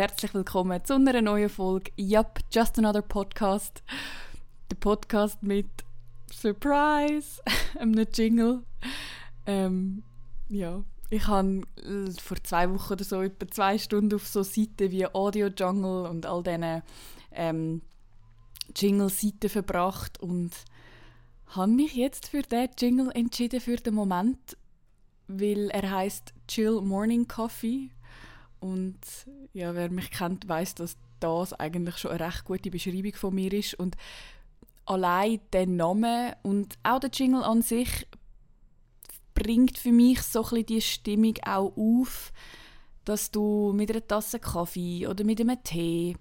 herzlich willkommen zu einer neuen Folge Yup, Just Another Podcast. Der Podcast mit Surprise, einem Jingle. Ähm, ja, ich habe vor zwei Wochen oder so etwa zwei Stunden auf so Seiten wie Audio Jungle und all diesen ähm, Jingle-Seiten verbracht und habe mich jetzt für diesen Jingle entschieden für den Moment, weil er heißt Chill Morning Coffee und ja, wer mich kennt, weiß, dass das eigentlich schon eine recht gute Beschreibung von mir ist. Und allein der Name und auch der Jingle an sich bringt für mich so ein die Stimmung auch auf, dass du mit einer Tasse Kaffee oder mit einem Tee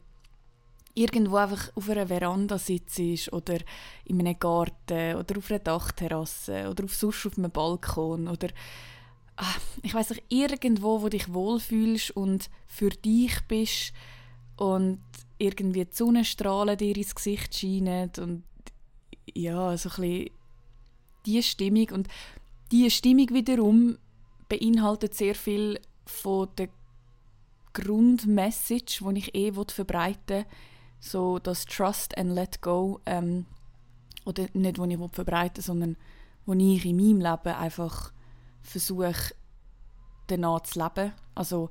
irgendwo einfach auf einer Veranda sitzt oder in einem Garten oder auf einer Dachterrasse oder auf sonst auf einem Balkon oder ich weiß nicht, irgendwo, wo dich wohlfühlst und für dich bist und irgendwie die Sonnenstrahlen dir ins Gesicht scheinen und ja, so ein bisschen diese Stimmung. Und diese Stimmung wiederum beinhaltet sehr viel von der Grundmessage, die ich eh verbreiten will, so das Trust and Let Go, ähm, oder nicht, was ich verbreiten sondern wo ich in meinem Leben einfach versuche, danach zu leben. Also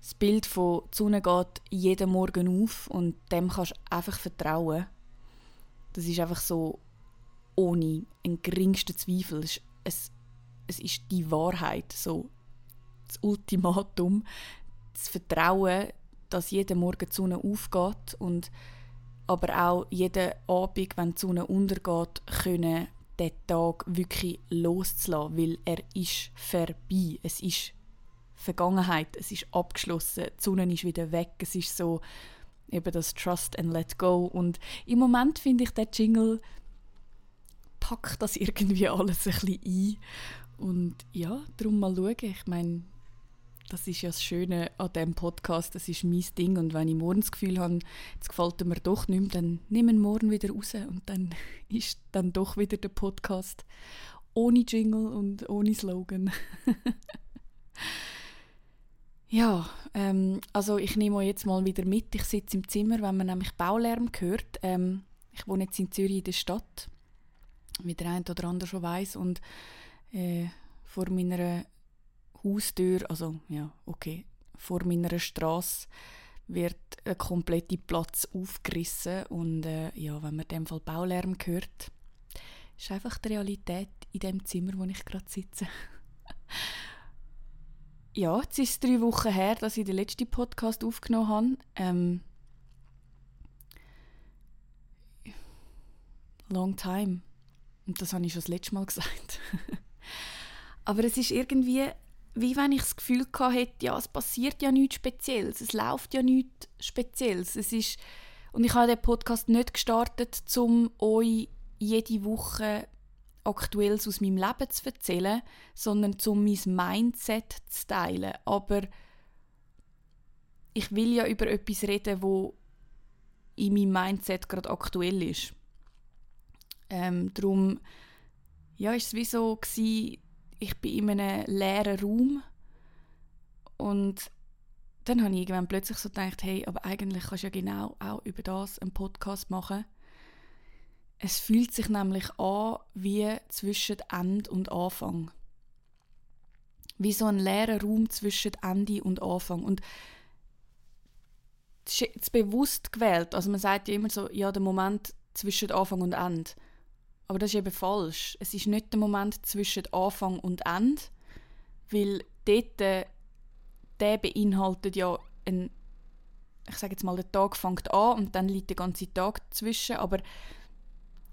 das Bild von die Sonne geht jeden Morgen auf und dem kannst du einfach vertrauen. Das ist einfach so ohne einen geringsten Zweifel. Es, es, es ist die Wahrheit, so das Ultimatum, das Vertrauen, dass jeden Morgen die Sonne aufgeht und aber auch jeden Abend, wenn die Sonne untergeht, können den Tag wirklich loszulassen, weil er ist vorbei. Es ist Vergangenheit, es ist abgeschlossen, die Sonne ist wieder weg, es ist so eben das Trust and Let Go. Und im Moment finde ich, der Jingle packt das irgendwie alles ein bisschen ein. Und ja, darum mal schauen, ich meine, das ist ja das Schöne an diesem Podcast, das ist mein Ding und wenn ich morgen das Gefühl habe, jetzt gefällt mir doch nicht mehr, dann nehme ich morgen wieder raus und dann ist dann doch wieder der Podcast ohne Jingle und ohne Slogan. ja, ähm, also ich nehme euch jetzt mal wieder mit. Ich sitze im Zimmer, wenn man nämlich Baulärm hört. Ähm, ich wohne jetzt in Zürich in der Stadt, wie der eine oder andere schon weiß und äh, vor meiner Haustür, also ja, okay, vor meiner Straße wird ein kompletter Platz aufgerissen und äh, ja, wenn man dem Fall Baulärm hört, ist einfach die Realität in dem Zimmer, wo ich gerade sitze. ja, jetzt ist es drei Wochen her, dass ich den letzten Podcast aufgenommen habe. Ähm, long time. Und das habe ich schon das letzte Mal gesagt. Aber es ist irgendwie wie wenn ich das Gefühl hätte, ja, es passiert ja nichts Spezielles, es läuft ja nichts Spezielles. Es ist, und ich habe den Podcast nicht gestartet, um euch jede Woche Aktuelles aus meinem Leben zu erzählen, sondern um mein Mindset zu teilen. Aber ich will ja über etwas reden, wo in meinem Mindset gerade aktuell ist. Ähm, darum ja, ist es wie so gewesen, ich bin in einem leeren Raum und dann habe ich irgendwann plötzlich so gedacht, hey, aber eigentlich kannst du ja genau auch über das einen Podcast machen. Es fühlt sich nämlich an wie zwischen Ende und Anfang. Wie so ein leerer Raum zwischen Ende und Anfang. Und das ist bewusst gewählt. Also man sagt ja immer so, ja, der Moment zwischen Anfang und Ende. Aber das ist eben falsch. Es ist nicht der Moment zwischen Anfang und Ende, weil dort, äh, der beinhaltet ja ein, ich sage jetzt mal, der Tag fängt an und dann liegt der ganze Tag dazwischen, aber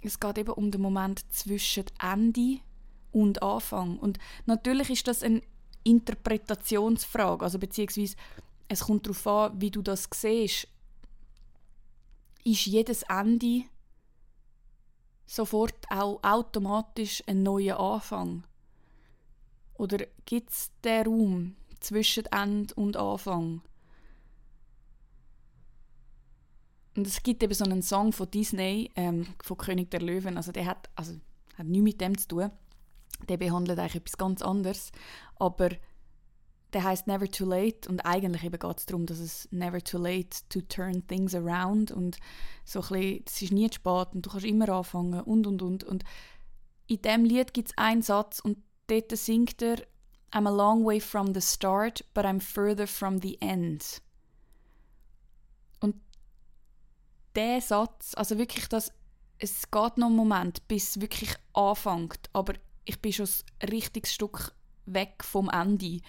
es geht eben um den Moment zwischen Ende und Anfang. Und natürlich ist das eine Interpretationsfrage, also beziehungsweise es kommt darauf an, wie du das siehst. Ist jedes Ende sofort auch automatisch einen neuen Anfang? Oder gibt es den Raum zwischen End und Anfang? Und es gibt eben so einen Song von Disney, ähm, von König der Löwen, also der hat, also, hat nichts mit dem zu tun. der behandelt eigentlich etwas ganz anderes. Aber der heißt Never Too Late und eigentlich eben geht es darum, dass es never too late to turn things around und so ein bisschen, es ist nie zu spät und du kannst immer anfangen und und und und in dem Lied gibt es einen Satz und dort singt er I'm a long way from the start, but I'm further from the end. Und der Satz, also wirklich das, es geht noch einen Moment, bis es wirklich anfängt, aber ich bin schon ein richtiges Stück weg vom Ende.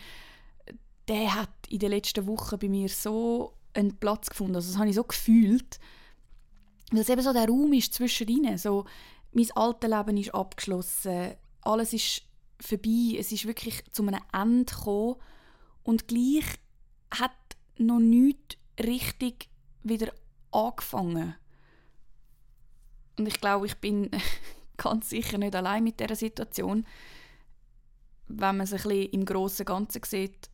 Der hat in den letzten Wochen bei mir so einen Platz gefunden, also das habe ich so gefühlt, weil es eben so der Raum ist zwischendrin, so mein altes Leben ist abgeschlossen, alles ist vorbei, es ist wirklich zu einem Ende gekommen. Und gleich hat noch nichts richtig wieder angefangen. Und ich glaube, ich bin ganz sicher nicht allein mit dieser Situation. Wenn man sich ein bisschen im grossen Ganzen sieht,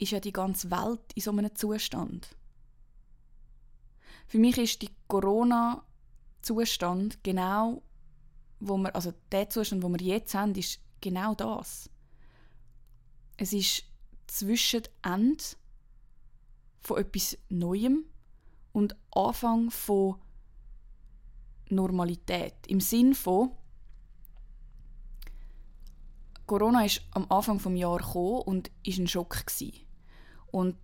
ist ja die ganze Welt in so einem Zustand. Für mich ist die Corona-Zustand genau, wo wir, also der Zustand, wo wir jetzt haben, ist genau das. Es ist zwischen Ende von etwas Neuem und Anfang von Normalität. Im Sinn von Corona ist am Anfang des Jahres gekommen und ist ein Schock gewesen. Und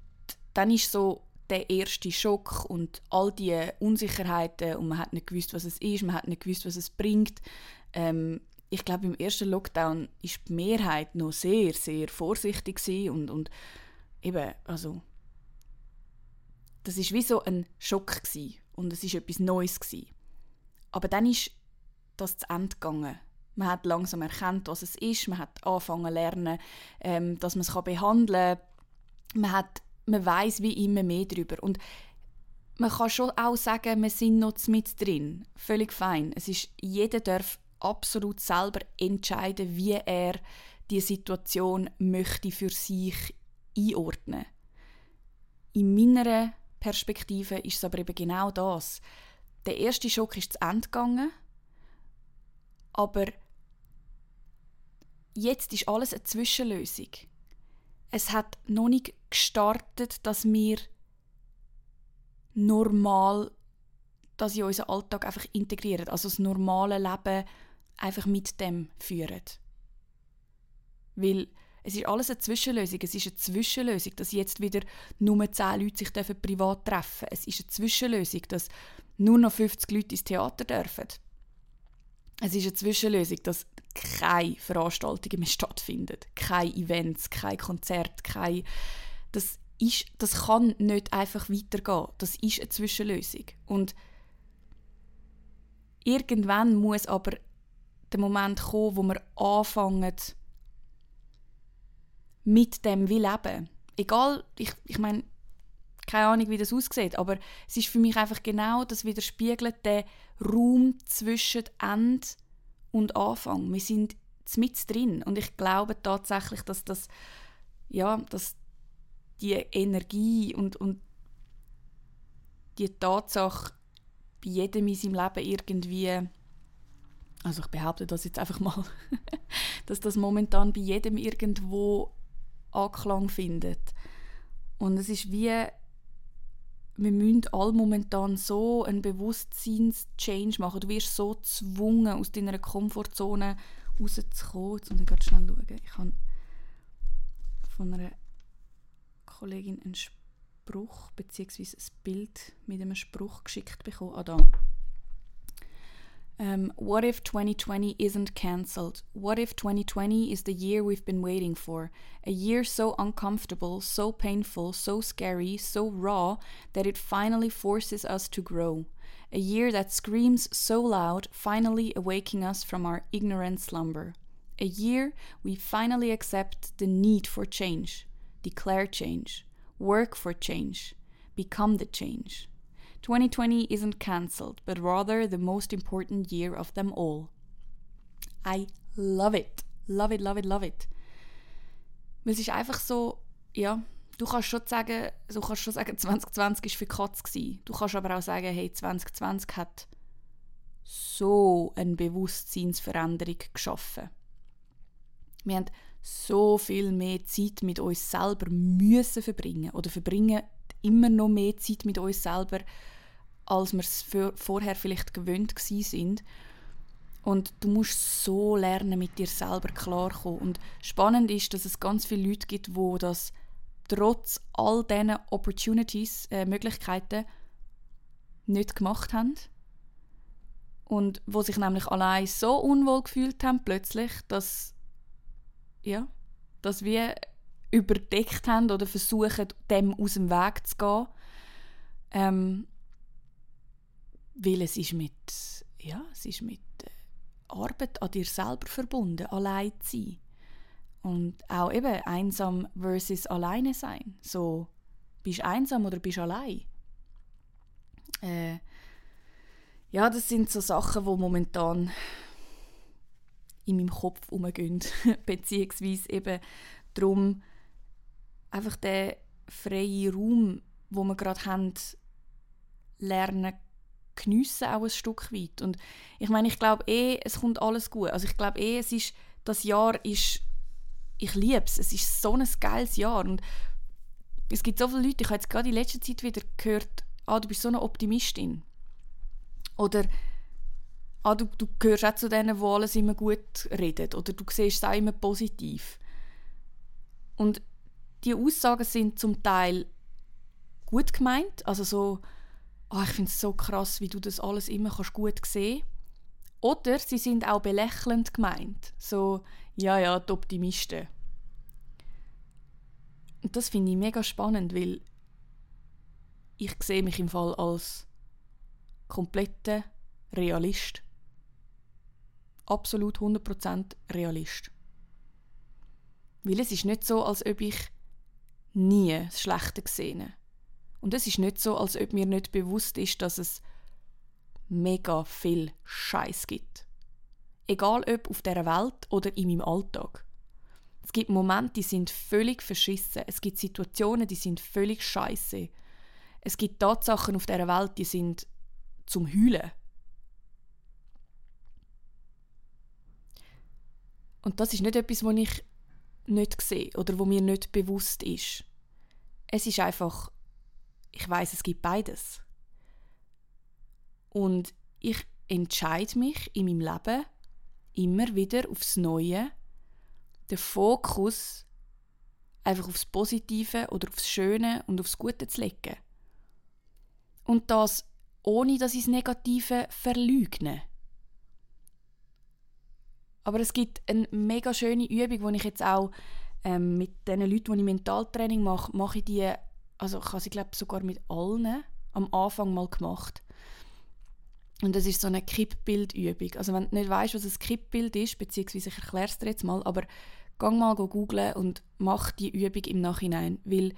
dann ist so der erste Schock und all die Unsicherheiten und man hat nicht gewusst, was es ist, man hat nicht gewusst, was es bringt. Ähm, ich glaube, im ersten Lockdown ist die Mehrheit noch sehr, sehr vorsichtig und, und eben, also das ist wie so ein Schock gewesen. und es ist etwas Neues gewesen. Aber dann ist das zu Ende gegangen. Man hat langsam erkannt, was es ist. Man hat angefangen zu lernen, ähm, dass man es behandeln kann. Man, hat, man weiß wie immer mehr darüber. Und man kann schon auch sagen, wir sind noch mit drin. Völlig fein. Es ist, jeder darf absolut selber entscheiden, wie er die Situation möchte für sich einordnen. In meiner Perspektive ist es aber eben genau das. Der erste Schock ist zu Ende gegangen, aber jetzt ist alles eine Zwischenlösung. Es hat noch nicht gestartet, dass wir normal das in unseren Alltag einfach integrieren, also das normale Leben einfach mit dem führen. Weil es ist alles eine Zwischenlösung. Es ist eine Zwischenlösung, dass jetzt wieder nur 10 Leute sich privat treffen dürfen. Es ist eine Zwischenlösung, dass nur noch 50 Leute ins Theater dürfen. Es ist eine Zwischenlösung, dass keine Veranstaltungen mehr stattfinden. Keine Events, kein Konzert, kein... Das, ist, das kann nicht einfach weitergehen. Das ist eine Zwischenlösung. Und irgendwann muss aber der Moment kommen, wo wir anfangen, mit dem wie leben. Egal, ich, ich meine, keine Ahnung, wie das aussieht, aber es ist für mich einfach genau das widerspiegelt der Raum zwischen End und Anfang. Wir sind mit drin und ich glaube tatsächlich, dass das ja, dass die Energie und, und die Tatsache bei jedem in seinem Leben irgendwie also ich behaupte das jetzt einfach mal, dass das momentan bei jedem irgendwo Anklang findet. Und es ist wie, wir müssen alle momentan so einen Bewusstseins-Change machen. Du wirst so gezwungen, aus deiner Komfortzone rauszukommen. Jetzt muss ich gerade schnell schauen. Ich habe von einer Kollegin einen Spruch bzw. ein Bild mit einem Spruch geschickt bekommen. Ah, da. Um, what if 2020 isn't cancelled? What if 2020 is the year we've been waiting for? A year so uncomfortable, so painful, so scary, so raw that it finally forces us to grow. A year that screams so loud, finally awaking us from our ignorant slumber. A year we finally accept the need for change, declare change, work for change, become the change. 2020 isn't cancelled, but rather the most important year of them all. I love it. Love it, love it, love it. Weil es ist einfach so, ja, du kannst schon sagen, du kannst schon sagen, 2020 war für Katz gewesen. Du kannst aber auch sagen, hey, 2020 hat so eine Bewusstseinsveränderung geschaffen. Wir haben so viel mehr Zeit mit uns selber müssen verbringen oder verbringen immer noch mehr Zeit mit uns selber, als wir es vorher vielleicht gewöhnt sind. Und du musst so lernen, mit dir selber klarkommen. Und spannend ist, dass es ganz viele Leute gibt, wo das trotz all diesen Opportunities, äh, Möglichkeiten, nicht gemacht haben. Und wo sich nämlich allein so unwohl gefühlt haben, plötzlich, dass, ja, dass wir überdeckt haben oder versuchen, dem aus dem Weg zu gehen. Ähm, weil es ist mit, ja, es ist mit äh, Arbeit an dir selber verbunden, allein zu sein. Und auch eben einsam versus alleine sein. So, bist einsam oder bist allein? Äh, ja, das sind so Sachen, die momentan in meinem Kopf umgehen. Beziehungsweise eben darum, einfach den freien Raum, wo wir gerade haben, lernen geniessen auch ein Stück weit. Und ich meine, ich glaube eh, es kommt alles gut. Also ich glaube eh, es ist, das Jahr ist, ich liebe es, es ist so ein geiles Jahr. Und es gibt so viele Leute, ich habe jetzt gerade in letzter Zeit wieder gehört, ah, du bist so eine Optimistin. Oder ah, du, du gehörst auch zu denen, die alles immer gut reden. Oder du siehst es auch immer positiv. Und die Aussagen sind zum Teil gut gemeint, also so, oh, ich finde es so krass, wie du das alles immer kannst gut sehen Oder sie sind auch belächelnd gemeint, so, ja, ja, die Optimisten. Und das finde ich mega spannend, weil ich sehe mich im Fall als kompletter Realist. Absolut 100% Realist. Weil es ist nicht so, als ob ich nie das Schlechte gesehen Und es ist nicht so, als ob mir nicht bewusst ist, dass es mega viel Scheiß gibt. Egal ob auf der Welt oder in meinem Alltag. Es gibt Momente, die sind völlig verschissen. Es gibt Situationen, die sind völlig scheiße. Es gibt Tatsachen auf der Welt, die sind zum Heulen. Und das ist nicht etwas, was ich nicht sehe oder wo mir nicht bewusst ist. Es ist einfach, ich weiß, es gibt beides. Und ich entscheide mich in meinem Leben immer wieder aufs Neue, den Fokus einfach aufs Positive oder aufs Schöne und aufs Gute zu legen. Und das ohne dass ich das Negative verleugne. Aber es gibt eine mega schöne Übung, die ich jetzt auch ähm, mit den Leuten, die ich Mentaltraining mache, mache ich die, also ich habe sie glaube sogar mit allen am Anfang mal gemacht. Und das ist so eine Kippbildübung. Also wenn du nicht weißt, was ein Kippbild ist, beziehungsweise ich erkläre es dir jetzt mal, aber gang mal googlen und mach die Übung im Nachhinein, weil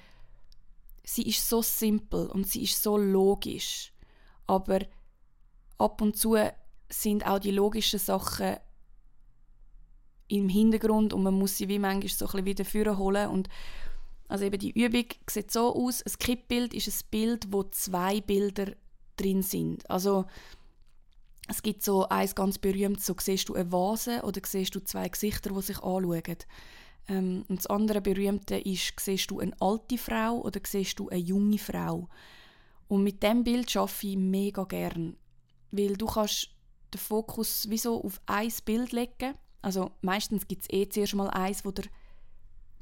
sie ist so simpel und sie ist so logisch. Aber ab und zu sind auch die logischen Sachen im Hintergrund und man muss sie wie manchmal so ein bisschen wieder holen und also eben die Übung sieht so aus, ein Kippbild ist ein Bild, wo zwei Bilder drin sind. Also es gibt so eins ganz berühmt, so siehst du eine Vase oder siehst du zwei Gesichter, die sich anschauen. Ähm, und das andere berühmte ist, siehst du eine alte Frau oder siehst du eine junge Frau. Und mit dem Bild arbeite ich mega gern, weil du kannst den Fokus wie auf ein Bild legen also meistens gibt es eh zuerst mal eins, wo der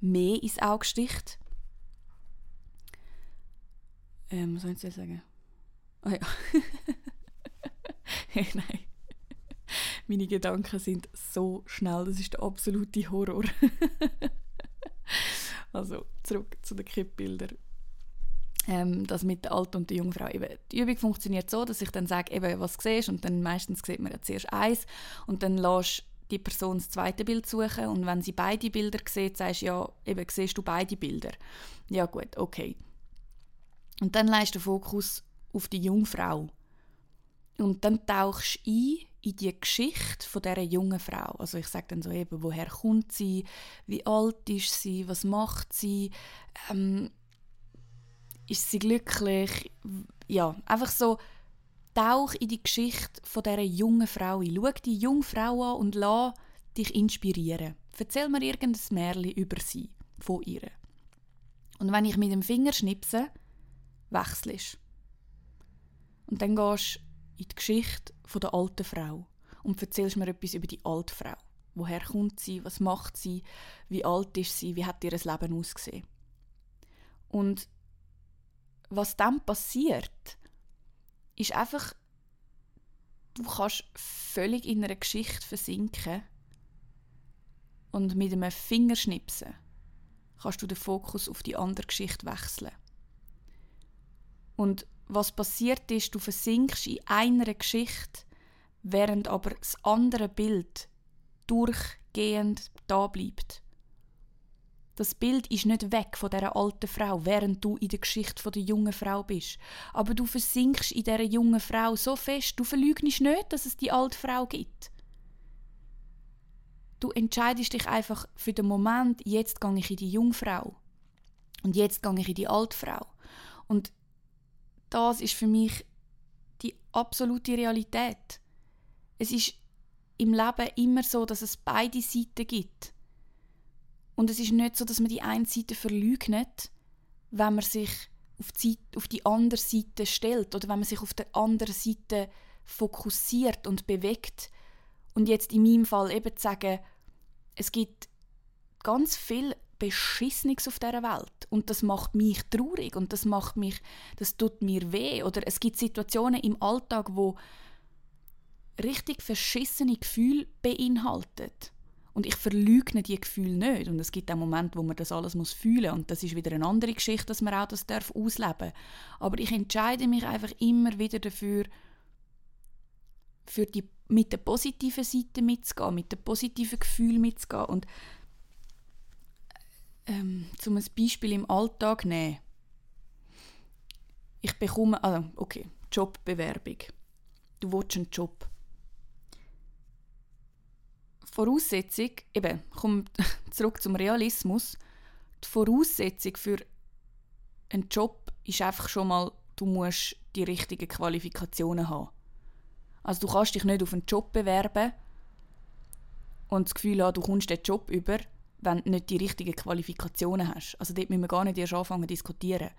mehr ins Auge sticht. Ähm, was soll ich jetzt sagen? Ah ja. hey, nein. Meine Gedanken sind so schnell, das ist der absolute Horror. also, zurück zu den Kippbildern. Ähm, das mit der Alten und der Jungfrau. Eben, die Übung funktioniert so, dass ich dann sage, eben, was siehst, und dann meistens sieht man ja zuerst eins, und dann lässt die Person das zweite Bild suchen und wenn sie beide Bilder sieht, sagst du, ja, eben siehst du beide Bilder. Ja gut, okay. Und dann leist du Fokus auf die Jungfrau. Und dann tauchst du ein in die Geschichte von dieser jungen Frau. Also ich sage dann so eben, woher kommt sie, wie alt ist sie, was macht sie, ähm, ist sie glücklich, ja, einfach so tauch in die Geschichte von dieser jungen Frau ein. Schau die junge Frau an und lass dich inspirieren. Erzähl mir irgendein Märchen über sie, von ihr. Und wenn ich mit dem Finger schnipse, wechselst. Und dann gehst du in die Geschichte der alten Frau und erzählst mir etwas über die alte Frau. Woher kommt sie? Was macht sie? Wie alt ist sie? Wie hat ihr Leben ausgesehen? Und was dann passiert, ist einfach, du kannst völlig in einer Geschichte versinken und mit einem Fingerschnipsen kannst du den Fokus auf die andere Geschichte wechseln. Und was passiert ist, du versinkst in einer Geschichte, während aber das andere Bild durchgehend da bleibt. Das Bild ist nicht weg von der alten Frau, während du in der Geschichte der jungen Frau bist. Aber du versinkst in der jungen Frau so fest, du verlügnest nicht, dass es die alte Frau gibt. Du entscheidest dich einfach für den Moment, jetzt gehe ich in die Jungfrau und jetzt gehe ich in die Altfrau. Und das ist für mich die absolute Realität. Es ist im Leben immer so, dass es beide Seiten gibt. Und es ist nicht so, dass man die eine Seite verleugnet, wenn man sich auf die, auf die andere Seite stellt oder wenn man sich auf der anderen Seite fokussiert und bewegt. Und jetzt in meinem Fall eben zu sagen, es gibt ganz viel Beschissenes auf dieser Welt und das macht mich traurig und das macht mich, das tut mir weh oder es gibt Situationen im Alltag, wo richtig verschissene Gefühle beinhaltet. Und ich verleugne die Gefühle nicht. Und es gibt auch Momente, wo man das alles muss fühlen Und das ist wieder eine andere Geschichte, dass man auch das darf ausleben Aber ich entscheide mich einfach immer wieder dafür, für die, mit der positiven Seite mitzugehen, mit dem positiven Gefühl mitzugehen. Und ähm, zum Beispiel im Alltag nehmen. Ich bekomme, also okay, Jobbewerbung. Du willst einen Job. Voraussetzung, eben, kommt zurück zum Realismus, die Voraussetzung für einen Job ist einfach schon mal, du musst die richtigen Qualifikationen haben. Also du kannst dich nicht auf einen Job bewerben und das Gefühl haben, du kommst den Job über, wenn du nicht die richtigen Qualifikationen hast. Also dort müssen wir gar nicht erst anfangen zu diskutieren.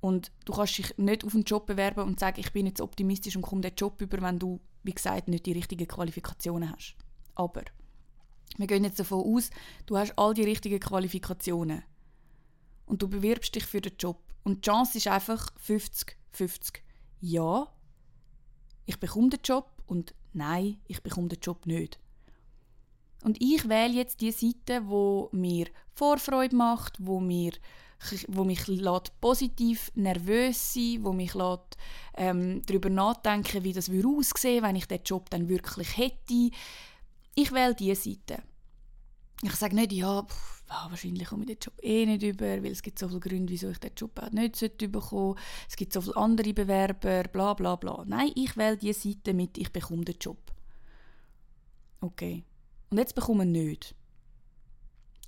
Und du kannst dich nicht auf einen Job bewerben und sagen, ich bin jetzt optimistisch und komme den Job über, wenn du, wie gesagt, nicht die richtigen Qualifikationen hast. Aber wir gehen jetzt davon aus, du hast all die richtigen Qualifikationen und du bewirbst dich für den Job. Und die Chance ist einfach 50-50. Ja, ich bekomme den Job und nein, ich bekomme den Job nicht. Und ich wähle jetzt die Seite, wo mir Vorfreude macht, wo mir wo mich lässt positiv nervös sein, wo mich lässt, ähm, darüber nachdenken, wie das aussehen würde, wenn ich den Job dann wirklich hätte. Ich wähle diese Seite. Ich sage nicht, ja, pff, wahrscheinlich komme ich den Job eh nicht über, weil es gibt so viele Gründe, wieso ich den Job auch nicht bekommen sollte. Es gibt so viele andere Bewerber, bla bla bla. Nein, ich wähle diese Seite mit, ich bekomme den Job. Okay. Und jetzt bekomme ich nicht.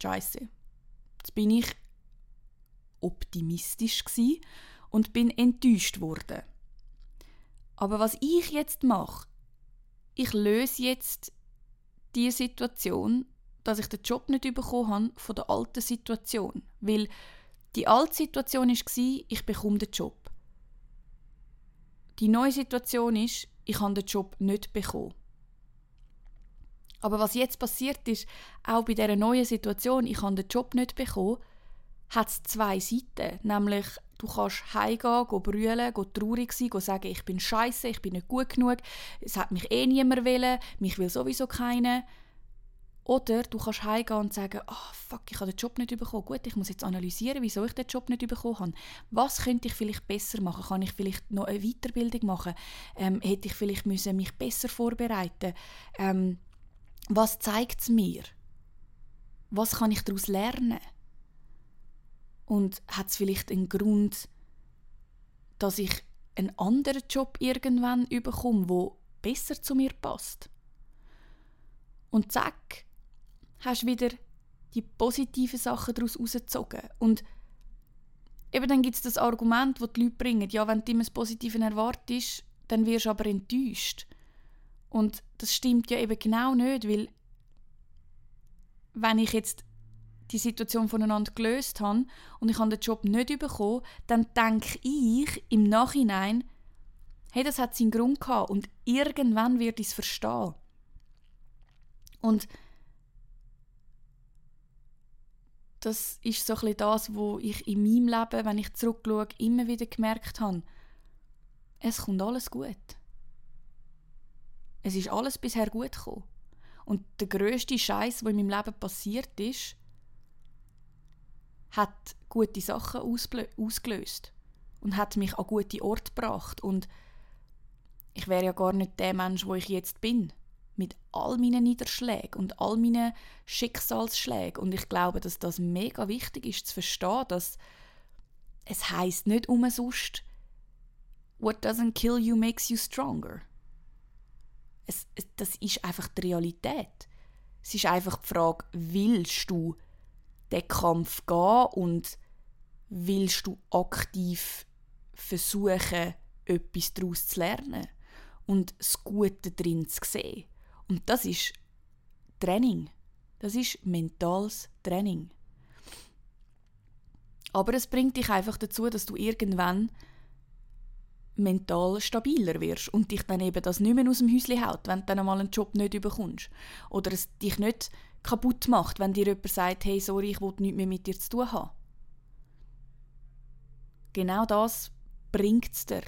Scheiße. Jetzt bin ich optimistisch und bin enttäuscht worden. Aber was ich jetzt mache, ich löse jetzt die Situation, dass ich den Job nicht bekommen habe von der alten Situation. Weil die alte Situation war, ich bekomme den Job. Die neue Situation ist, ich habe den Job nicht bekommen. Aber was jetzt passiert ist, auch bei dieser neuen Situation, ich habe den Job nicht bekommen, hat es zwei Seiten. Nämlich, du kannst heimgehen, gehen brüllen, gehen traurig sein, gehen sagen, ich bin scheiße, ich bin nicht gut genug, es hat mich eh niemand wollen, mich will sowieso keiner. Oder du kannst heimgehen und sagen, oh, fuck, ich habe den Job nicht bekommen. Gut, ich muss jetzt analysieren, wieso ich den Job nicht bekommen habe. Was könnte ich vielleicht besser machen? Kann ich vielleicht noch eine Weiterbildung machen? Ähm, hätte ich vielleicht müssen mich besser vorbereiten ähm, Was zeigt es mir? Was kann ich daraus lernen? Und hat es vielleicht einen Grund, dass ich einen anderen Job irgendwann bekomme, wo besser zu mir passt? Und zack, hast du wieder die positiven Sachen daraus herausgezogen. Und eben dann gibt es das Argument, das die Leute bringen, ja, wenn du immer das Positive erwartest, dann wirst du aber enttäuscht. Und das stimmt ja eben genau nicht, weil wenn ich jetzt die Situation voneinander gelöst habe und ich habe den Job nicht bekommen, dann denke ich im Nachhinein, hey, das hat seinen Grund gehabt und irgendwann wird ich es verstehen. Und das ist so ein das, wo ich in meinem Leben, wenn ich zurückschaue, immer wieder gemerkt habe, es kommt alles gut. Es ist alles bisher gut gekommen. Und der größte Scheiß, der in meinem Leben passiert ist, hat gute Sachen ausgelöst und hat mich an gute Orte gebracht. Und ich wäre ja gar nicht der Mensch, wo ich jetzt bin. Mit all meinen Niederschlägen und all meinen Schicksalsschlägen. Und ich glaube, dass das mega wichtig ist zu verstehen, dass es heißt nicht umsonst, what doesn't kill you makes you stronger. Es, es, das ist einfach die Realität. Es ist einfach die Frage, willst du den Kampf gehen und willst du aktiv versuchen, etwas daraus zu lernen und das Gute drin zu sehen. Und das ist Training. Das ist mentales Training. Aber es bringt dich einfach dazu, dass du irgendwann mental stabiler wirst und dich dann eben das nicht mehr aus dem Häuschen haut, wenn du dann einmal einen Job nicht bekommst. Oder es dich nicht kaputt macht, wenn dir jemand sagt, hey, sorry, ich will nichts mehr mit dir zu tun haben. Genau das bringt es dir.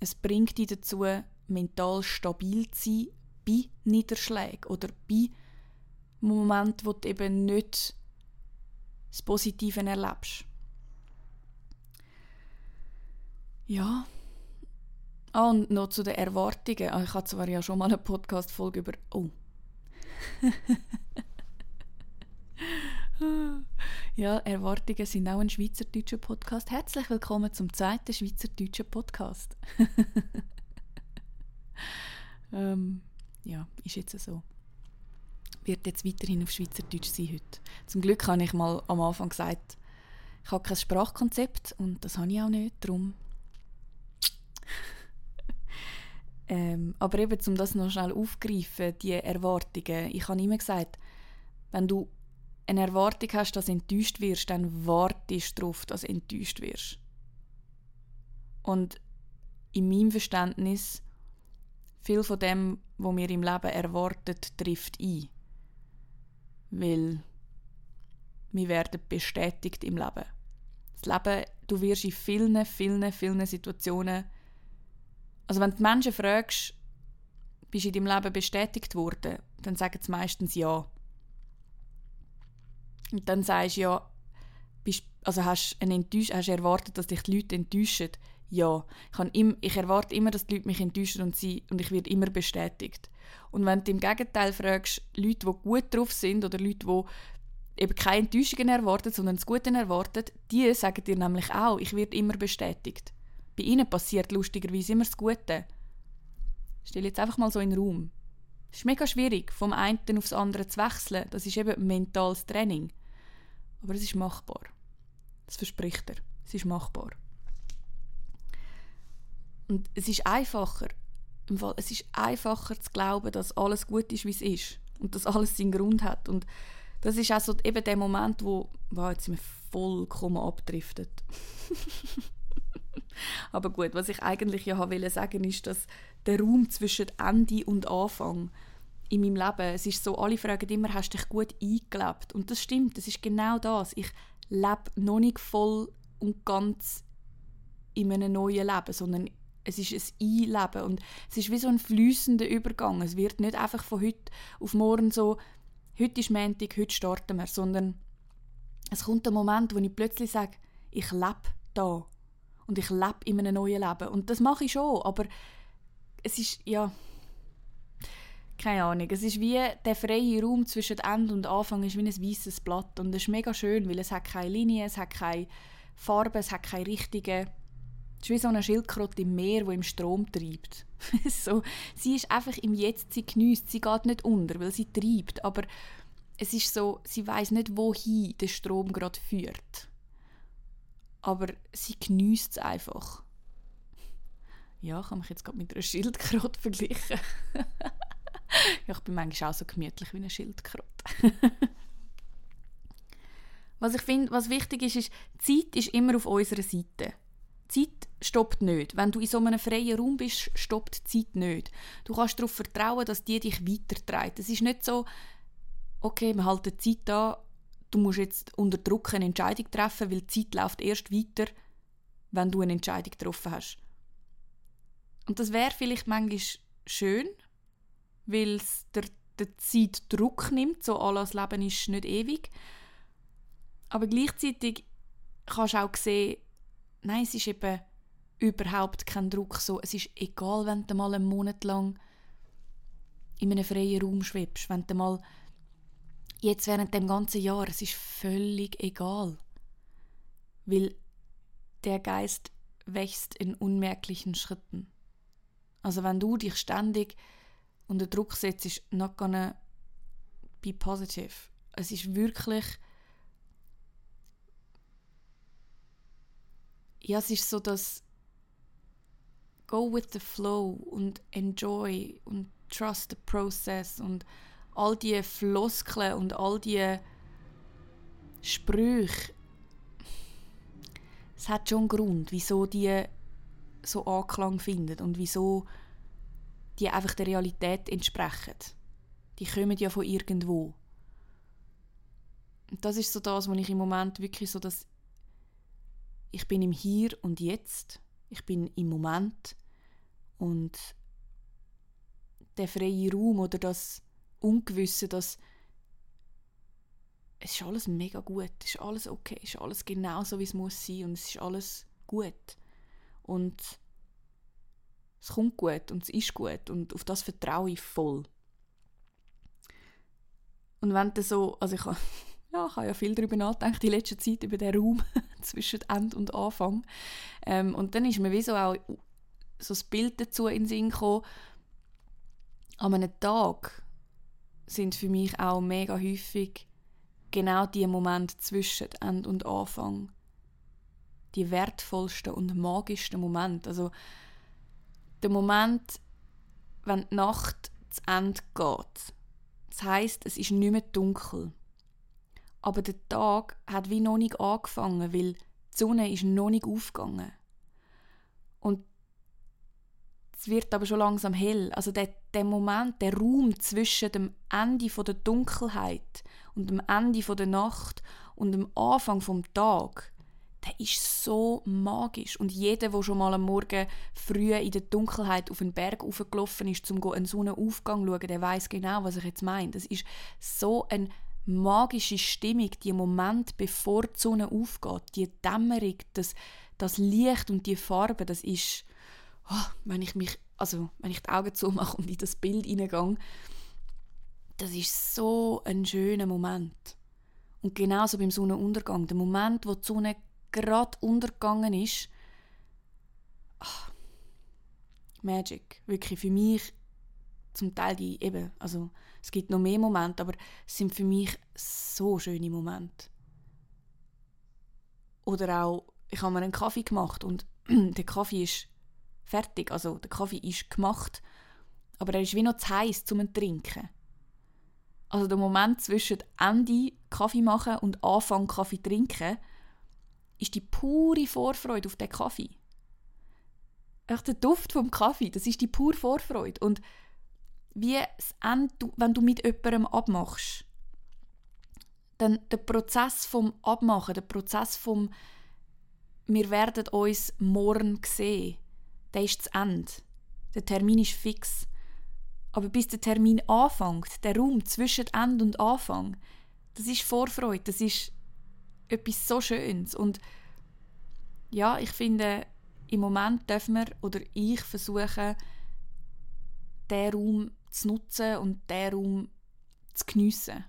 Es bringt dich dazu, mental stabil zu sein bei Niederschlägen oder bei Momenten, wo du eben nicht das Positive erlebst. Ja. Ah, und noch zu den Erwartungen. Ah, ich hatte zwar ja schon mal eine Podcast-Folge über. Oh. Ja, Erwartungen sind auch ein schweizerdeutscher Podcast. Herzlich willkommen zum zweiten schweizerdeutschen Podcast. ähm, ja, ist jetzt so. Wird jetzt weiterhin auf Schweizerdeutsch sein heute. Zum Glück habe ich mal am Anfang gesagt, ich habe kein Sprachkonzept und das habe ich auch nicht, darum. ähm, aber eben, um das noch schnell aufzugreifen, die Erwartungen. Ich habe immer gesagt, wenn du eine Erwartung hast, dass du enttäuscht wirst, dann wartest du darauf, dass du enttäuscht wirst. Und in meinem Verständnis, viel von dem, was mir im Leben erwartet, trifft ein. Weil wir werden bestätigt im Leben. Das Leben, du wirst in vielen, vielen, vielen Situationen, also wenn du Menschen fragst, bist du in deinem Leben bestätigt worden, dann sagen sie meistens ja. Und dann sagst du ja, bist, also hast, eine Enttäusch du erwartet, dass dich die Leute enttäuschen? Ja. Ich, im, ich erwarte immer, dass die Leute mich enttäuschen und, sie, und ich werde immer bestätigt. Und wenn du im Gegenteil fragst, Leute, die gut drauf sind oder Leute, die eben keine Enttäuschungen erwarten, sondern das Gute erwarten, die sagen dir nämlich auch, ich werde immer bestätigt. Bei ihnen passiert lustigerweise immer das Gute. Stell jetzt einfach mal so in den Raum. Es ist mega schwierig, vom einen aufs andere zu wechseln. Das ist eben mentales Training. Aber es ist machbar. Das verspricht er. Es ist machbar. Und es ist einfacher, im Fall, es ist einfacher zu glauben, dass alles gut ist, wie es ist. Und dass alles seinen Grund hat. Und das ist auch eben der Moment, wo, wow, jetzt sind wir vollkommen abdriftet. Aber gut, was ich eigentlich ja wollte sagen, ist, dass der Raum zwischen Ende und Anfang in meinem Leben. Es ist so, alle fragen immer, hast du dich gut eingelebt? Und das stimmt, das ist genau das. Ich lebe noch nicht voll und ganz in einem neuen Leben, sondern es ist ein Einleben und es ist wie so ein fließender Übergang. Es wird nicht einfach von heute auf morgen so, heute ist Montag, heute starten wir, sondern es kommt ein Moment, wo ich plötzlich sage, ich lebe da und ich lebe in einem neuen Leben. Und das mache ich schon, aber es ist, ja, keine Ahnung. Es ist wie der freie Raum zwischen Ende und Anfang ist wie ein weißes Blatt und das ist mega schön, weil es hat keine Linie, es hat keine Farbe, es hat keine richtige. Es ist wie so eine Schildkröte im Meer, wo im Strom treibt. so, sie ist einfach im Jetzt, sie genießt, sie geht nicht unter, weil sie treibt, aber es ist so, sie weiß nicht, wohin der Strom gerade führt. Aber sie genießt es einfach. Ja, kann mich jetzt gerade mit einer Schildkröte vergleichen. ja, ich bin manchmal auch so gemütlich wie eine Schildkröte. Was ich finde, was wichtig ist, ist, Zeit ist immer auf unserer Seite. Zeit stoppt nicht. Wenn du in so einem freien Raum bist, stoppt die Zeit nicht. Du kannst darauf vertrauen, dass die dich weitertreibt. Es ist nicht so, okay, wir halten die Zeit an, du musst jetzt unter Druck eine Entscheidung treffen, weil die Zeit läuft erst weiter, wenn du eine Entscheidung getroffen hast. Und das wäre vielleicht manchmal schön, weil es der, der Zeit Druck nimmt, so alles Leben ist nicht ewig. Aber gleichzeitig kannst du auch sehen, nein, es ist eben überhaupt kein Druck so. Es ist egal, wenn du mal einen Monat lang in einem freien Raum schwebst, wenn du mal jetzt während dem ganzen Jahr, es ist völlig egal. Weil der Geist wächst in unmerklichen Schritten. Also wenn du dich ständig unter Druck setzt, ist not gonna be positive. Es ist wirklich ja, es ist so dass go with the flow und enjoy und trust the process und all die Floskeln und all die Sprüche, es hat schon einen Grund, wieso die so Anklang finden und wieso die einfach der Realität entsprechen. Die kommen ja von irgendwo. Und das ist so das, was ich im Moment wirklich so, dass ich bin im Hier und Jetzt, ich bin im Moment und der freie Raum oder das Ungewisse, dass es ist alles mega gut, es ist alles okay, es ist alles genau so, wie es muss sein und es ist alles gut. Und es kommt gut und es ist gut und auf das vertraue ich voll. Und wenn du so, also ich habe ja, ich ja viel darüber nachgedacht in letzter Zeit, über den Raum zwischen End und Anfang. Ähm, und dann ist mir wie so auch so das Bild dazu in den Sinn gekommen, an einem Tag sind für mich auch mega häufig genau die Momente zwischen End und Anfang die wertvollsten und magischsten Momente. Also der Moment, wenn die Nacht zu Ende geht. Das heißt, es ist nicht mehr dunkel. Aber der Tag hat wie noch nicht angefangen, weil die Sonne ist noch nicht aufgegangen. Und es wird aber schon langsam hell. Also der, der Moment, der Raum zwischen dem Ende der Dunkelheit und dem Ende der Nacht und dem Anfang vom Tag, der ist so magisch. Und jeder, der schon mal am Morgen früh in der Dunkelheit auf den Berg aufgelaufen ist, um einen Sonnenaufgang zu schauen, der weiß genau, was ich jetzt meine. Das ist so ein magische Stimmung, die Moment, bevor die Sonne aufgeht, die Dämmerung, das, das Licht und die Farbe, das ist, oh, wenn ich mich, also wenn ich die Augen zumache und in das Bild hineingehe, das ist so ein schöner Moment. Und genauso beim Sonnenuntergang, der Moment, wo die Sonne gerade untergegangen ist, oh, Magic, wirklich für mich zum Teil die eben, also es gibt noch mehr Momente, aber es sind für mich so schöne Momente. Oder auch, ich habe mir einen Kaffee gemacht und der Kaffee ist fertig, also der Kaffee ist gemacht, aber er ist wie noch zu heiß zum Trinken. Also der Moment zwischen Ende Kaffee machen und Anfang Kaffee trinken, ist die pure Vorfreude auf den Kaffee. Echt der Duft vom Kaffee, das ist die pure Vorfreude und wie das Ende, wenn du mit jemandem abmachst, dann der Prozess vom Abmachen, der Prozess vom wir werden uns morgen sehen, der ist zu Ende. Der Termin ist fix. Aber bis der Termin anfängt, der Raum zwischen Ende und Anfang, das ist Vorfreude, das ist etwas so Schönes. Und ja, ich finde, im Moment dürfen wir, oder ich versuche, den Raum zu nutzen und diesen Raum zu geniessen.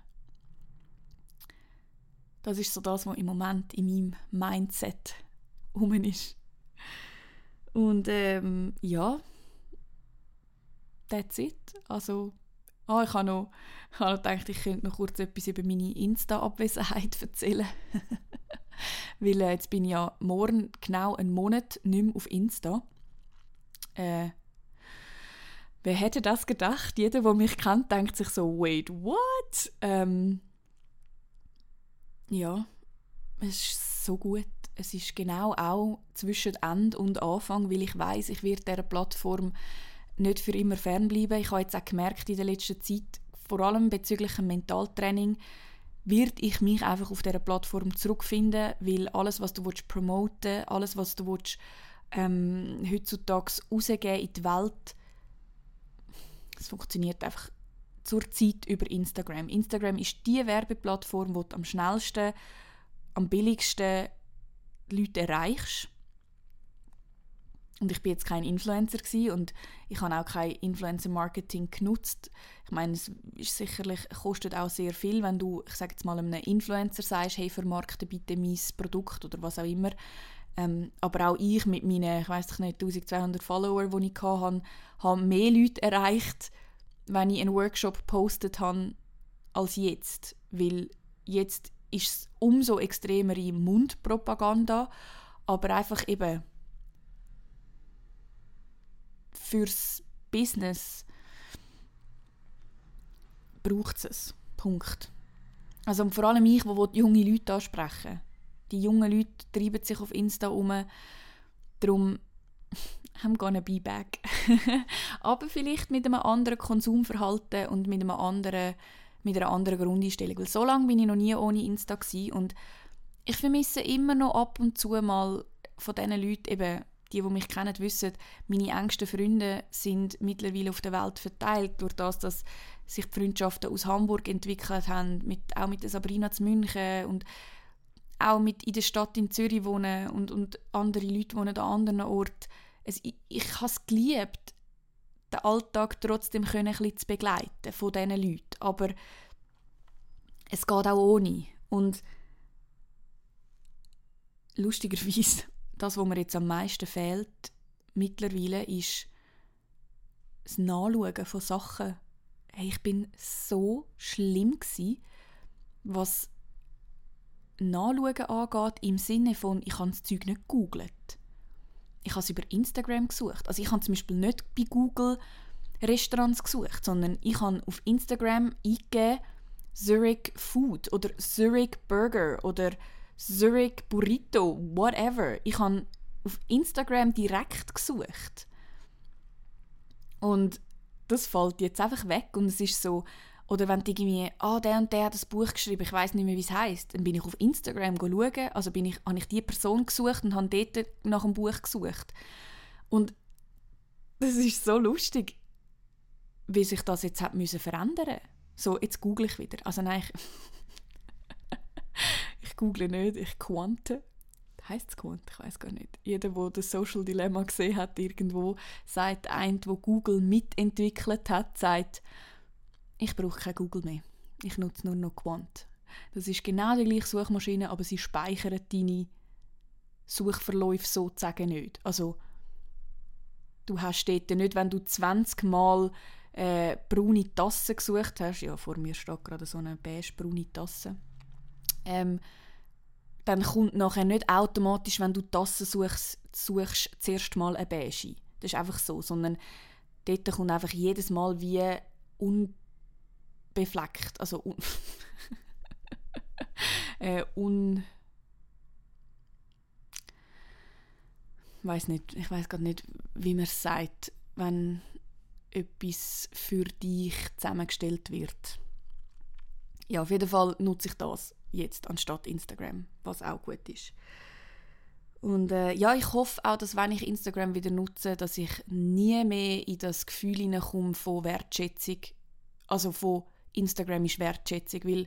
Das ist so das, was im Moment in meinem Mindset rum ist. Und ähm, ja, that's it. Also, ah, ich habe noch, ich habe gedacht, ich könnte noch kurz etwas über meine Insta-Abwesenheit erzählen. Weil äh, jetzt bin ich ja morgen genau einen Monat nicht mehr auf Insta. Äh, Wer hätte das gedacht? Jeder, der mich kennt, denkt sich so, wait, what? Ähm, ja, es ist so gut. Es ist genau auch zwischen Ende und Anfang, weil ich weiß, ich werde dieser Plattform nicht für immer fernbleiben. Ich habe jetzt auch gemerkt in der letzten Zeit, vor allem bezüglich dem Mentaltraining, wird ich mich einfach auf dieser Plattform zurückfinden, weil alles, was du promoten willst, alles, was du willst, ähm, heutzutage rausgeben in die Welt, es funktioniert einfach zurzeit über Instagram. Instagram ist die Werbeplattform, wo du am schnellsten, am billigsten Leute erreichst. Und ich bin jetzt kein Influencer und ich habe auch kein Influencer-Marketing genutzt. Ich meine, es ist sicherlich, kostet auch sehr viel, wenn du, ich sage jetzt mal, einem Influencer sagst, hey, vermarkte bitte mein Produkt oder was auch immer. Ähm, aber auch ich mit meinen, ich weiß nicht, 1200 Follower, die ich hatte, habe mehr Leute erreicht, wenn ich einen Workshop gepostet habe, als jetzt. Weil jetzt ist es umso extremere Mundpropaganda, aber einfach eben fürs Business braucht es. Punkt. Also vor allem ich, wo junge Leute ansprechen. Die jungen Leute treiben sich auf Insta um. Darum I'm gonna be back. Aber vielleicht mit einem anderen Konsumverhalten und mit, einem anderen, mit einer anderen Grundeinstellung. Weil so lange bin ich noch nie ohne Insta und ich vermisse immer noch ab und zu mal von diesen Leuten, eben die, die mich kennen, wissen, meine engsten Freunde sind mittlerweile auf der Welt verteilt, durch das, dass sich die Freundschaften aus Hamburg entwickelt haben, mit, auch mit Sabrina zu München und auch mit in der Stadt in Zürich wohnen und, und andere Leute wohnen an anderen Orten es, ich, ich habe es geliebt, den Alltag trotzdem ein bisschen zu begleiten von diesen Leuten. Aber es geht auch ohne. Und lustigerweise, das, was mir jetzt am meisten fehlt, mittlerweile, ist das Nachschauen von Sachen. Hey, ich bin so schlimm gewesen, was Nachschauen angeht, im Sinne von, ich habe das Zeug nicht gegoogelt ich habe es über Instagram gesucht. Also ich habe zum Beispiel nicht bei Google Restaurants gesucht, sondern ich habe auf Instagram eingegeben Zurich Food oder Zurich Burger oder Zurich Burrito, whatever. Ich habe auf Instagram direkt gesucht. Und das fällt jetzt einfach weg und es ist so, oder wenn irgendwie, ah, der und der hat das Buch geschrieben, ich weiß nicht mehr, wie es heißt, dann bin ich auf Instagram schauen, also bin ich, habe ich die Person gesucht und habe dort nach dem Buch gesucht. Und das ist so lustig, wie sich das jetzt hat müssen verändern. So, jetzt google ich wieder. Also nein, ich google nicht, ich quante. Heißt es Quant? Ich weiß gar nicht. Jeder, der das Social Dilemma gesehen hat, irgendwo, sagt ein, wo Google mitentwickelt hat, sagt, ich brauche kein Google mehr. Ich nutze nur noch Quant. Das ist genau die gleiche Suchmaschine, aber sie speichert deine Suchverläufe sozusagen nicht. Also du hast dort nicht, wenn du 20 Mal äh, braune Tasse gesucht hast, ja, vor mir steht gerade so eine beige-braune Tasse, ähm, dann kommt nachher nicht automatisch, wenn du Tassen suchst, suchst zuerst mal eine beige. Das ist einfach so, sondern dort kommt einfach jedes Mal wie un befleckt, also un äh, un weiß nicht, ich weiß gerade nicht, wie man es sagt, wenn etwas für dich zusammengestellt wird. Ja, auf jeden Fall nutze ich das jetzt anstatt Instagram, was auch gut ist. Und äh, ja, ich hoffe auch, dass wenn ich Instagram wieder nutze, dass ich nie mehr in das Gefühl hineinkomme von Wertschätzung, also von Instagram ist Wertschätzung, weil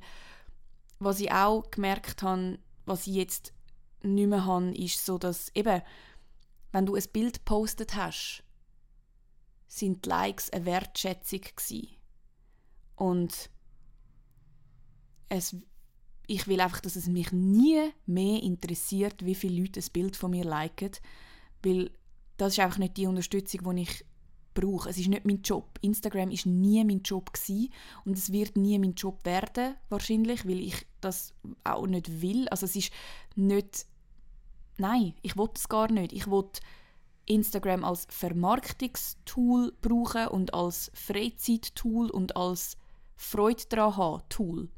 was ich auch gemerkt habe, was ich jetzt nicht mehr habe, ist so, dass eben, wenn du ein Bild postet hast, sind die Likes eine Wertschätzung gewesen. Und es, ich will einfach, dass es mich nie mehr interessiert, wie viele Leute ein Bild von mir liken, weil das ist einfach nicht die Unterstützung, die ich brauche. Es ist nicht mein Job. Instagram ist nie mein Job gewesen und es wird nie mein Job werden wahrscheinlich, weil ich das auch nicht will. Also es ist nicht, nein, ich will es gar nicht. Ich will Instagram als Vermarktungstool brauchen und als Freizeittool und als Freude daran haben Tool.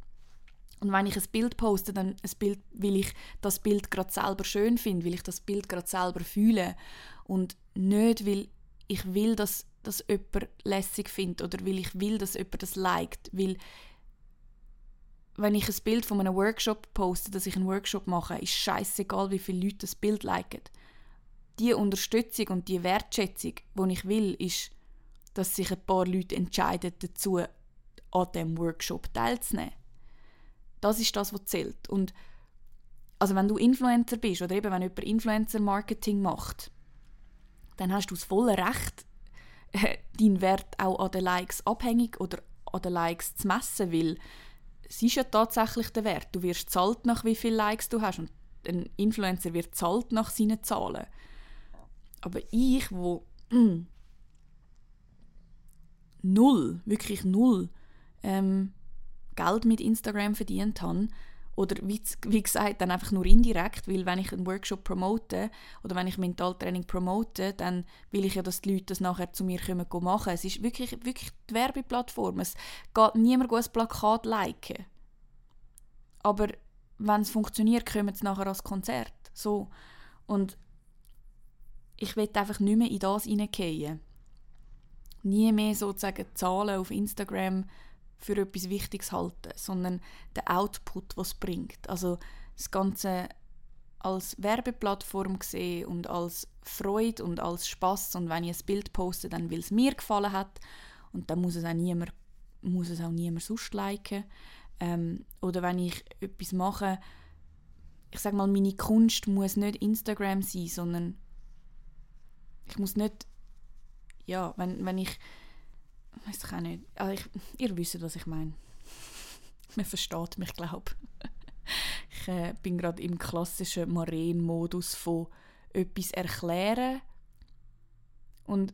Und wenn ich ein Bild poste, dann ein Bild, weil ich das Bild gerade selber schön finde, weil ich das Bild gerade selber fühle und nicht, weil ich will, dass das jemand lässig findet oder weil ich will, dass jemand das liked, weil wenn ich ein Bild von einem Workshop poste, dass ich einen Workshop mache, ist scheißegal, wie viele Leute das Bild liken. Die Unterstützung und die Wertschätzung, die ich will, ist, dass sich ein paar Leute entscheiden dazu, an dem Workshop teilzunehmen. Das ist das, was zählt. Und also wenn du Influencer bist oder eben wenn jemand Influencer-Marketing macht, dann hast du das volle Recht, äh, deinen Wert auch an den Likes abhängig oder an den Likes zu messen, weil es ist ja tatsächlich der Wert. Du wirst zahlt nach wie viele Likes du hast und ein Influencer wird zahlt nach seinen Zahlen. Aber ich, wo mm, null, wirklich null ähm, Geld mit Instagram verdient habe, oder wie, wie, gesagt, dann einfach nur indirekt, weil wenn ich einen Workshop promote oder wenn ich Mentaltraining promote, dann will ich ja, dass die Leute das nachher zu mir kommen machen. Es ist wirklich, wirklich die Werbeplattform. Es geht niemand ein Plakat liken. Aber wenn es funktioniert, kommen sie nachher als Konzert. So. Und ich will einfach nicht mehr in das hineingehen. Nie mehr sozusagen Zahlen auf Instagram für etwas Wichtiges halten, sondern den Output, was es bringt. Also das Ganze als Werbeplattform sehen und als Freude und als Spaß und wenn ich ein Bild poste, dann weil es mir gefallen hat und dann muss es auch niemand, muss es auch niemand sonst liken. Ähm, oder wenn ich etwas mache, ich sage mal, meine Kunst muss nicht Instagram sein, sondern ich muss nicht, ja, wenn, wenn ich weiß ich auch nicht. Also ich, ihr wisst, was ich meine. Man versteht mich, glaube ich. äh, bin gerade im klassischen Maren-Modus von etwas erklären und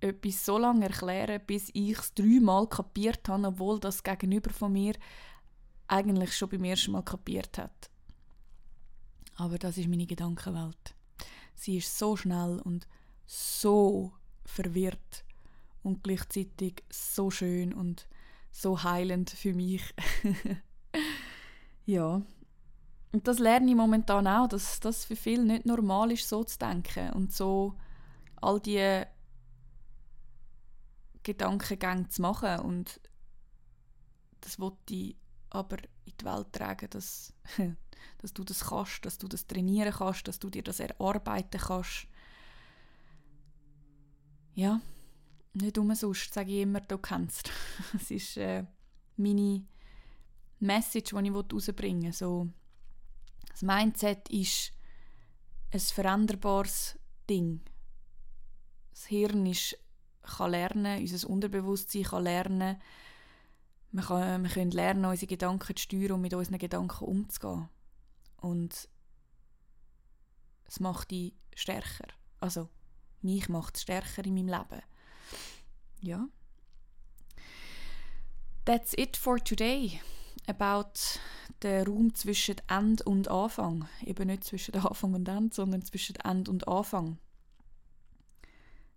etwas so lange erklären, bis ich es dreimal kapiert habe, obwohl das Gegenüber von mir eigentlich schon beim ersten Mal kapiert hat. Aber das ist meine Gedankenwelt. Sie ist so schnell und so verwirrt und gleichzeitig so schön und so heilend für mich. ja. Und das lerne ich momentan auch, dass das für viele nicht normal ist, so zu denken und so all die Gedankengänge zu machen. Und das wollte ich aber in die Welt tragen, dass, dass du das kannst, dass du das trainieren kannst, dass du dir das erarbeiten kannst. Ja, nicht umsonst sage ich immer, du kennst. Es ist äh, meine Message, die ich herausbringen will. So, das Mindset ist ein veränderbares Ding. Das Hirn ist, kann lernen, unser Unterbewusstsein kann lernen. Wir, kann, wir können lernen, unsere Gedanken zu steuern und mit unseren Gedanken umzugehen. Und es macht dich stärker. Also, mich macht es stärker in meinem Leben. Ja. That's it for today. About den Raum zwischen End und Anfang. Eben nicht zwischen Anfang und End, sondern zwischen End und Anfang.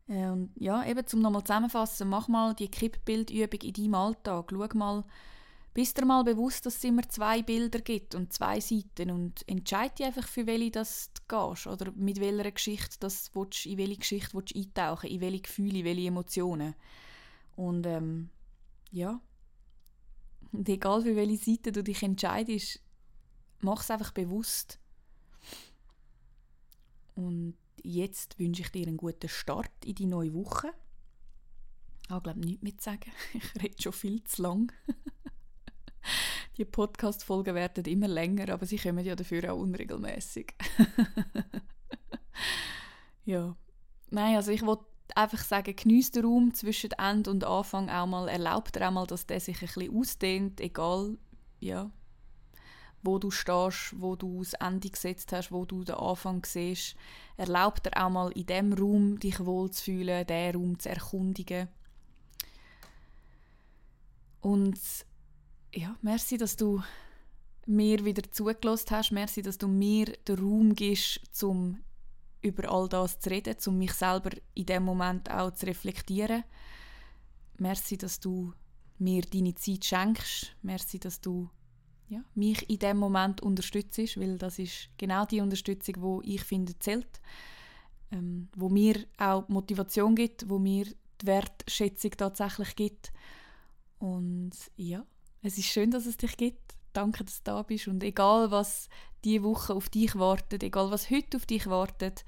Äh, und ja, eben zum nochmal zusammenfassen, mach mal die Kippbildübung in deinem Alltag. Schau mal, bist dir mal bewusst, dass es immer zwei Bilder gibt und zwei Seiten und entscheide dich einfach, für welche das du gehst oder mit welcher Geschichte das willst, in welche Geschichte willst du eintauchen, in welche Gefühle, in welche Emotionen. Und ähm, ja, und egal für welche Seite du dich entscheidest, mach es einfach bewusst. Und jetzt wünsche ich dir einen guten Start in die neue Woche. Ich glaube nichts mehr zu sagen. Ich rede schon viel zu lang. Die Podcast-Folgen werden immer länger, aber sie kommen ja dafür auch unregelmäßig. ja. Nein, also ich wollte einfach sagen, genießt den Raum zwischen Ende und Anfang auch mal, erlaubt dir auch mal, dass der sich ein bisschen ausdehnt, egal, ja, wo du stehst, wo du das Ende gesetzt hast, wo du den Anfang siehst. Erlaubt dir auch mal in dem Raum dich wohlzufühlen, diesen Raum zu erkundigen. Und ja, merci, dass du mir wieder zugelassen hast. Merci, dass du mir den Raum gibst, um über all das zu reden, um mich selber in dem Moment auch zu reflektieren. Merci, dass du mir deine Zeit schenkst. Merci, dass du ja, mich in dem Moment unterstützt, weil das ist genau die Unterstützung, wo ich finde zählt, ähm, wo mir auch Motivation gibt, wo mir die Wertschätzung tatsächlich gibt. Und ja, es ist schön, dass es dich gibt. Danke, dass du da bist. Und egal, was diese Woche auf dich wartet, egal, was heute auf dich wartet,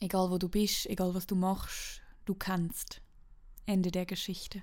egal, wo du bist, egal, was du machst, du kannst. Ende der Geschichte.